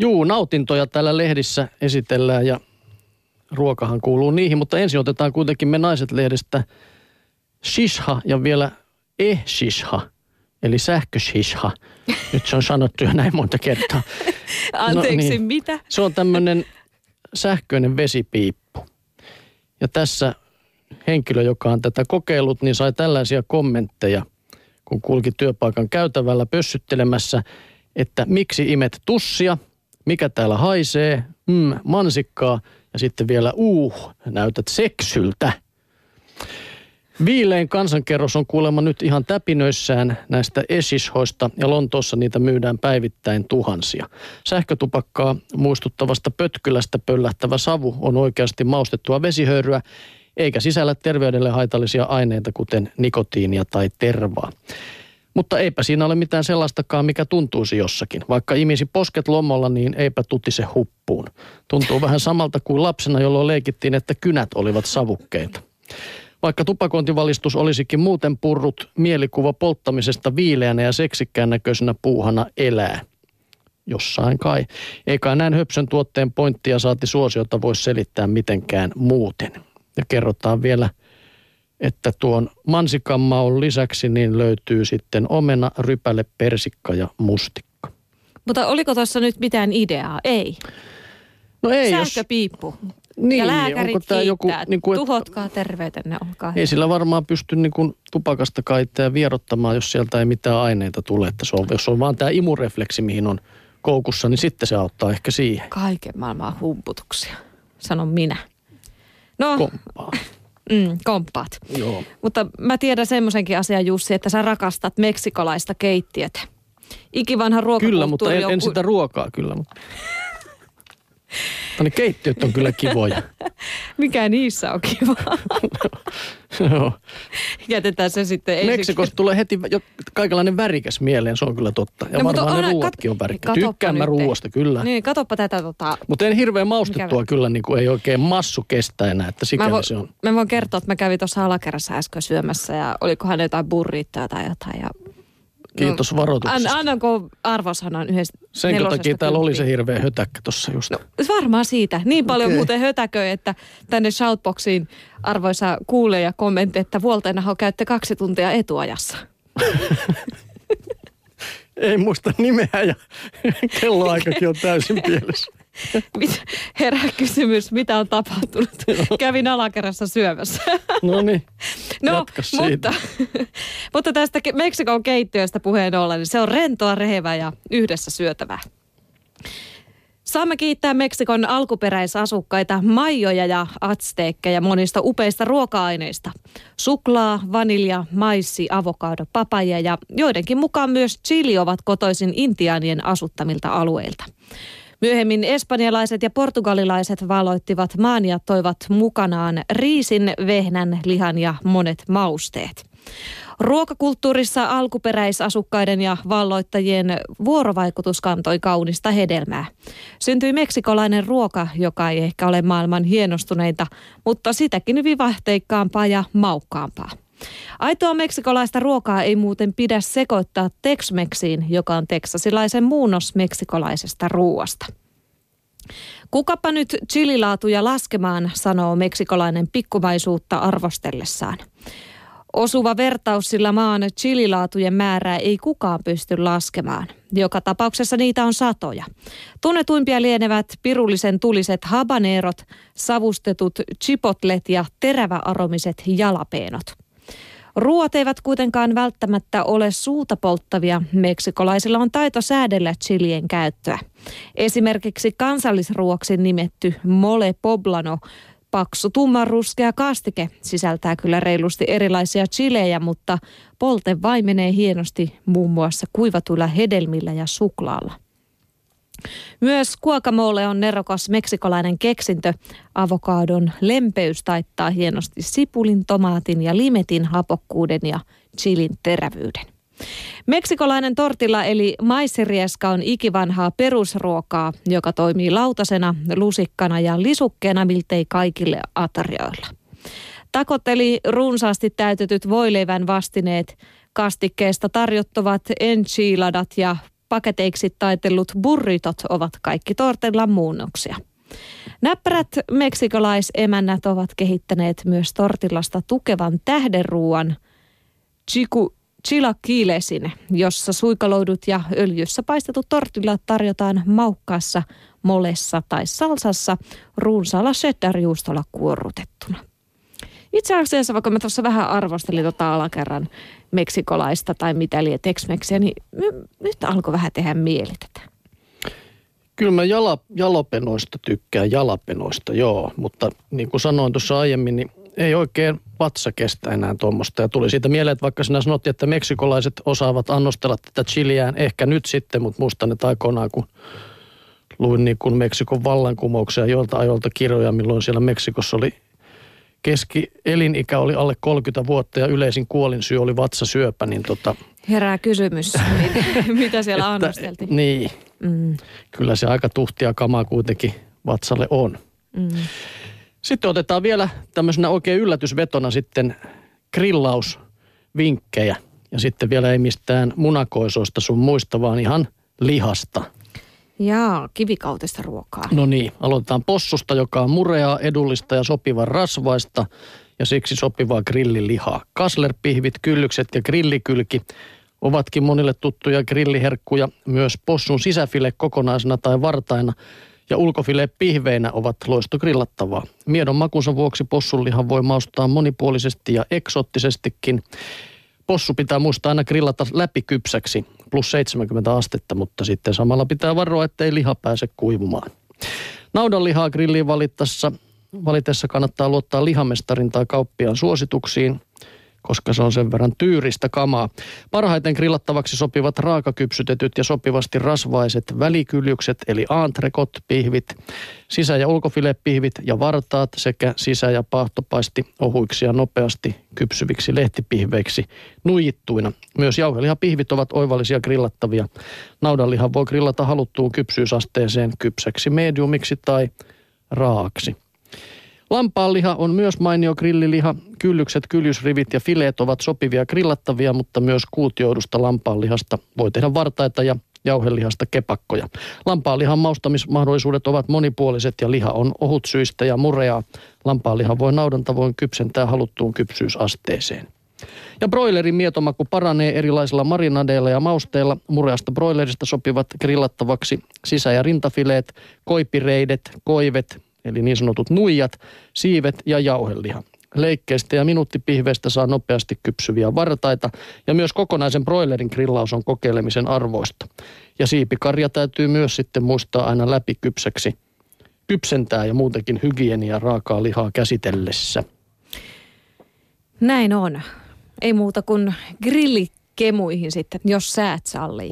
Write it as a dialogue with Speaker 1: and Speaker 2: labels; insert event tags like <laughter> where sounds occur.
Speaker 1: Juu, nautintoja täällä lehdissä esitellään ja ruokahan kuuluu niihin, mutta ensin otetaan kuitenkin me naiset lehdestä shisha ja vielä e-shisha, eli sähköshisha. <laughs> Nyt se on sanottu jo näin monta kertaa. <laughs>
Speaker 2: Anteeksi, no, niin. mitä?
Speaker 1: Se on tämmöinen sähköinen vesipiippu. Ja tässä henkilö, joka on tätä kokeillut, niin sai tällaisia kommentteja, kun kulki työpaikan käytävällä pössyttelemässä, että miksi imet tussia, mikä täällä haisee, mm, mansikkaa ja sitten vielä uh, näytät seksyltä. Viilein kansankerros on kuulemma nyt ihan täpinöissään näistä esishoista ja Lontoossa niitä myydään päivittäin tuhansia. Sähkötupakkaa muistuttavasta pötkylästä pöllähtävä savu on oikeasti maustettua vesihöyryä eikä sisällä terveydelle haitallisia aineita kuten nikotiinia tai tervaa. Mutta eipä siinä ole mitään sellaistakaan, mikä tuntuisi jossakin. Vaikka imisi posket lomolla, niin eipä tutise huppuun. Tuntuu <laughs> vähän samalta kuin lapsena, jolloin leikittiin, että kynät olivat savukkeita. Vaikka tupakointivalistus olisikin muuten purrut, mielikuva polttamisesta viileänä ja seksikkään näköisenä puuhana elää. Jossain kai. Eikä näin höpsön tuotteen pointtia saati suosiota voi selittää mitenkään muuten. Ja kerrotaan vielä, että tuon mansikanmaun lisäksi niin löytyy sitten omena, rypäle, persikka ja mustikka.
Speaker 2: Mutta oliko tuossa nyt mitään ideaa? Ei.
Speaker 1: No ei,
Speaker 2: Sähköpiippu.
Speaker 1: Jos, niin,
Speaker 2: ja lääkärit
Speaker 1: onko tämä joku,
Speaker 2: niin kuin, tuhotkaa terveytenne, olkaa
Speaker 1: Ei sillä varmaan pysty niin kuin tupakasta kaittaa vierottamaan, jos sieltä ei mitään aineita tule. Että se on, jos on vaan tämä imurefleksi, mihin on koukussa, niin sitten se auttaa ehkä siihen.
Speaker 2: Kaiken maailman humputuksia, sanon minä. No,
Speaker 1: Komppaa.
Speaker 2: Mm, komppaat.
Speaker 1: Joo.
Speaker 2: Mutta mä tiedän semmoisenkin asian, Jussi, että sä rakastat meksikolaista keittiötä. Ikivanha ruokakulttuuri
Speaker 1: Kyllä, mutta en,
Speaker 2: on...
Speaker 1: en sitä ruokaa kyllä. Mutta... <laughs> ne keittiöt on kyllä kivoja. <laughs>
Speaker 2: Mikä niissä on kiva? <laughs>
Speaker 1: Joo.
Speaker 2: Jätetään se sitten ensin.
Speaker 1: Meksikosta tulee heti jo kaikenlainen värikäs mieleen, se on kyllä totta. Ja
Speaker 2: No,
Speaker 1: varmaan ne ruuatkin
Speaker 2: kat-
Speaker 1: on värikäs. Tykkään mä ruuasta, kyllä.
Speaker 2: Niin, katoppa tätä tota...
Speaker 1: Mutta en hirveän maustettua kyllä, niin kuin ei oikein massu kestä enää, että
Speaker 2: Mä,
Speaker 1: sikäli
Speaker 2: vo,
Speaker 1: se on.
Speaker 2: mä voin kertoa, että mä kävin tuossa alakerrassa äsken syömässä ja olikohan jotain burrittoa tai jotain. Ja
Speaker 1: Kiitos varoituksesta.
Speaker 2: An, annanko arvosanan
Speaker 1: Senkö
Speaker 2: nelosesta
Speaker 1: takia täällä oli se hirveä hötäkkä tuossa just. No.
Speaker 2: Varmaan siitä. Niin paljon
Speaker 1: Okei.
Speaker 2: muuten hötäköi, että tänne shoutboxiin arvoisa kuulija kommentti, että Vuolteenaho käytte kaksi tuntia etuajassa. <laughs>
Speaker 1: Ei muista nimeä ja <laughs> kelloaikakin on täysin pielessä. <laughs>
Speaker 2: Herää kysymys, mitä on tapahtunut? <laughs> Kävin alakerrassa syömässä. <laughs>
Speaker 1: No niin,
Speaker 2: No, mutta, mutta tästä Meksikon keittiöstä puheen ollen, niin se on rentoa, rehevää ja yhdessä syötävää. Saamme kiittää Meksikon alkuperäisasukkaita maijoja ja atsteekkeja monista upeista ruoka-aineista. Suklaa, vanilja, maissi, avokado, papaja ja joidenkin mukaan myös chili ovat kotoisin intiaanien asuttamilta alueilta. Myöhemmin espanjalaiset ja portugalilaiset valoittivat maan ja toivat mukanaan riisin, vehnän, lihan ja monet mausteet. Ruokakulttuurissa alkuperäisasukkaiden ja valloittajien vuorovaikutus kantoi kaunista hedelmää. Syntyi meksikolainen ruoka, joka ei ehkä ole maailman hienostuneita, mutta sitäkin vivahteikkaampaa ja maukkaampaa. Aitoa meksikolaista ruokaa ei muuten pidä sekoittaa Tex-Mexiin, joka on teksasilaisen muunnos meksikolaisesta ruoasta. Kukapa nyt chililaatuja laskemaan, sanoo meksikolainen pikkumaisuutta arvostellessaan. Osuva vertaus, sillä maan chililaatujen määrää ei kukaan pysty laskemaan. Joka tapauksessa niitä on satoja. Tunnetuimpia lienevät pirullisen tuliset habanerot, savustetut chipotlet ja teräväaromiset jalapeenot. Ruoat eivät kuitenkaan välttämättä ole suuta polttavia. Meksikolaisilla on taito säädellä chilien käyttöä. Esimerkiksi kansallisruoksi nimetty mole poblano Paksu tummanruskea kastike sisältää kyllä reilusti erilaisia chilejä, mutta polte vaimenee hienosti muun muassa kuivatuilla hedelmillä ja suklaalla. Myös guacamole on nerokas meksikolainen keksintö. Avokadon lempeys taittaa hienosti sipulin, tomaatin ja limetin hapokkuuden ja chilin terävyyden. Meksikolainen tortilla eli maissirieska on ikivanhaa perusruokaa, joka toimii lautasena, lusikkana ja lisukkeena miltei kaikille atarioilla. Takot eli runsaasti täytetyt voileivän vastineet, kastikkeesta tarjottavat enchiladat ja paketeiksi taitellut burritot ovat kaikki tortellan muunnoksia. Näppärät meksikolaisemännät ovat kehittäneet myös tortillasta tukevan tähdenruuan chiku, chilaquilesin, jossa suikaloidut ja öljyssä paistetut tortillat tarjotaan maukkaassa, molessa tai salsassa runsaalla cheddar-juustolla kuorrutettuna. Itse asiassa, vaikka mä tuossa vähän arvostelin tota alakerran meksikolaista tai mitä liian tex niin nyt alkoi vähän tehdä mieli tätä.
Speaker 1: Kyllä mä jala, jalapenoista tykkään, jalapenoista joo, mutta niin kuin sanoin tuossa aiemmin, niin ei oikein vatsa kestä enää tuommoista. Ja tuli siitä mieleen, että vaikka sinä sanottiin, että meksikolaiset osaavat annostella tätä chiliään, ehkä nyt sitten, mutta muistan, että aikoinaan kun luin niin kuin Meksikon vallankumouksia joilta ajoilta kirjoja, milloin siellä Meksikossa oli keski elinikä oli alle 30 vuotta ja yleisin kuolinsyy oli vatsasyöpä, niin tota...
Speaker 2: Herää kysymys, <laughs> mitä siellä että, annosteltiin.
Speaker 1: Niin, mm. kyllä se aika tuhtia kamaa kuitenkin vatsalle on. Mm. Sitten otetaan vielä tämmöisenä oikein yllätysvetona sitten grillausvinkkejä. Ja sitten vielä ei mistään munakoisoista sun muista, vaan ihan lihasta.
Speaker 2: Jaa, kivikautista ruokaa.
Speaker 1: No niin, aloitetaan possusta, joka on mureaa, edullista ja sopivan rasvaista ja siksi sopivaa grillilihaa. Kaslerpihvit, kyllykset ja grillikylki ovatkin monille tuttuja grilliherkkuja. Myös possun sisäfile kokonaisena tai vartaina ja ulkofile pihveinä ovat loistogrillattavaa. Miedon makunsa vuoksi possunlihan voi maustaa monipuolisesti ja eksottisestikin. Possu pitää muistaa aina grillata läpikypsäksi, plus 70 astetta, mutta sitten samalla pitää varoa, ettei liha pääse kuivumaan. Naudanlihaa grilliin valitessa, valitessa kannattaa luottaa lihamestarin tai kauppiaan suosituksiin – koska se on sen verran tyyristä kamaa. Parhaiten grillattavaksi sopivat raakakypsytetyt ja sopivasti rasvaiset välikyljykset eli aantrekot, pihvit, sisä- ja ulkofilepihvit ja vartaat sekä sisä- ja pahtopaisti ohuiksi ja nopeasti kypsyviksi lehtipihveiksi nuijittuina. Myös jauhelihapihvit ovat oivallisia grillattavia. Naudanlihan voi grillata haluttuun kypsyysasteeseen kypsäksi mediumiksi tai raaksi. Lampaanliha on myös mainio grilliliha. Kyllykset, kyljysrivit ja fileet ovat sopivia grillattavia, mutta myös kuutioidusta lampaanlihasta voi tehdä vartaita ja jauhelihasta kepakkoja. Lampaanlihan maustamismahdollisuudet ovat monipuoliset ja liha on ohutsyistä ja mureaa. Lampaanliha voi naudan tavoin kypsentää haluttuun kypsyysasteeseen. Ja broilerin mietomaku paranee erilaisilla marinadeilla ja mausteilla. Mureasta broilerista sopivat grillattavaksi sisä- ja rintafileet, koipireidet, koivet, eli niin sanotut nuijat, siivet ja jauheliha. Leikkeistä ja minuuttipihveistä saa nopeasti kypsyviä vartaita ja myös kokonaisen broilerin grillaus on kokeilemisen arvoista. Ja siipikarja täytyy myös sitten muistaa aina läpi kypsäksi kypsentää ja muutenkin hygienia raakaa lihaa käsitellessä.
Speaker 2: Näin on. Ei muuta kuin grillikemuihin sitten, jos säät sallii.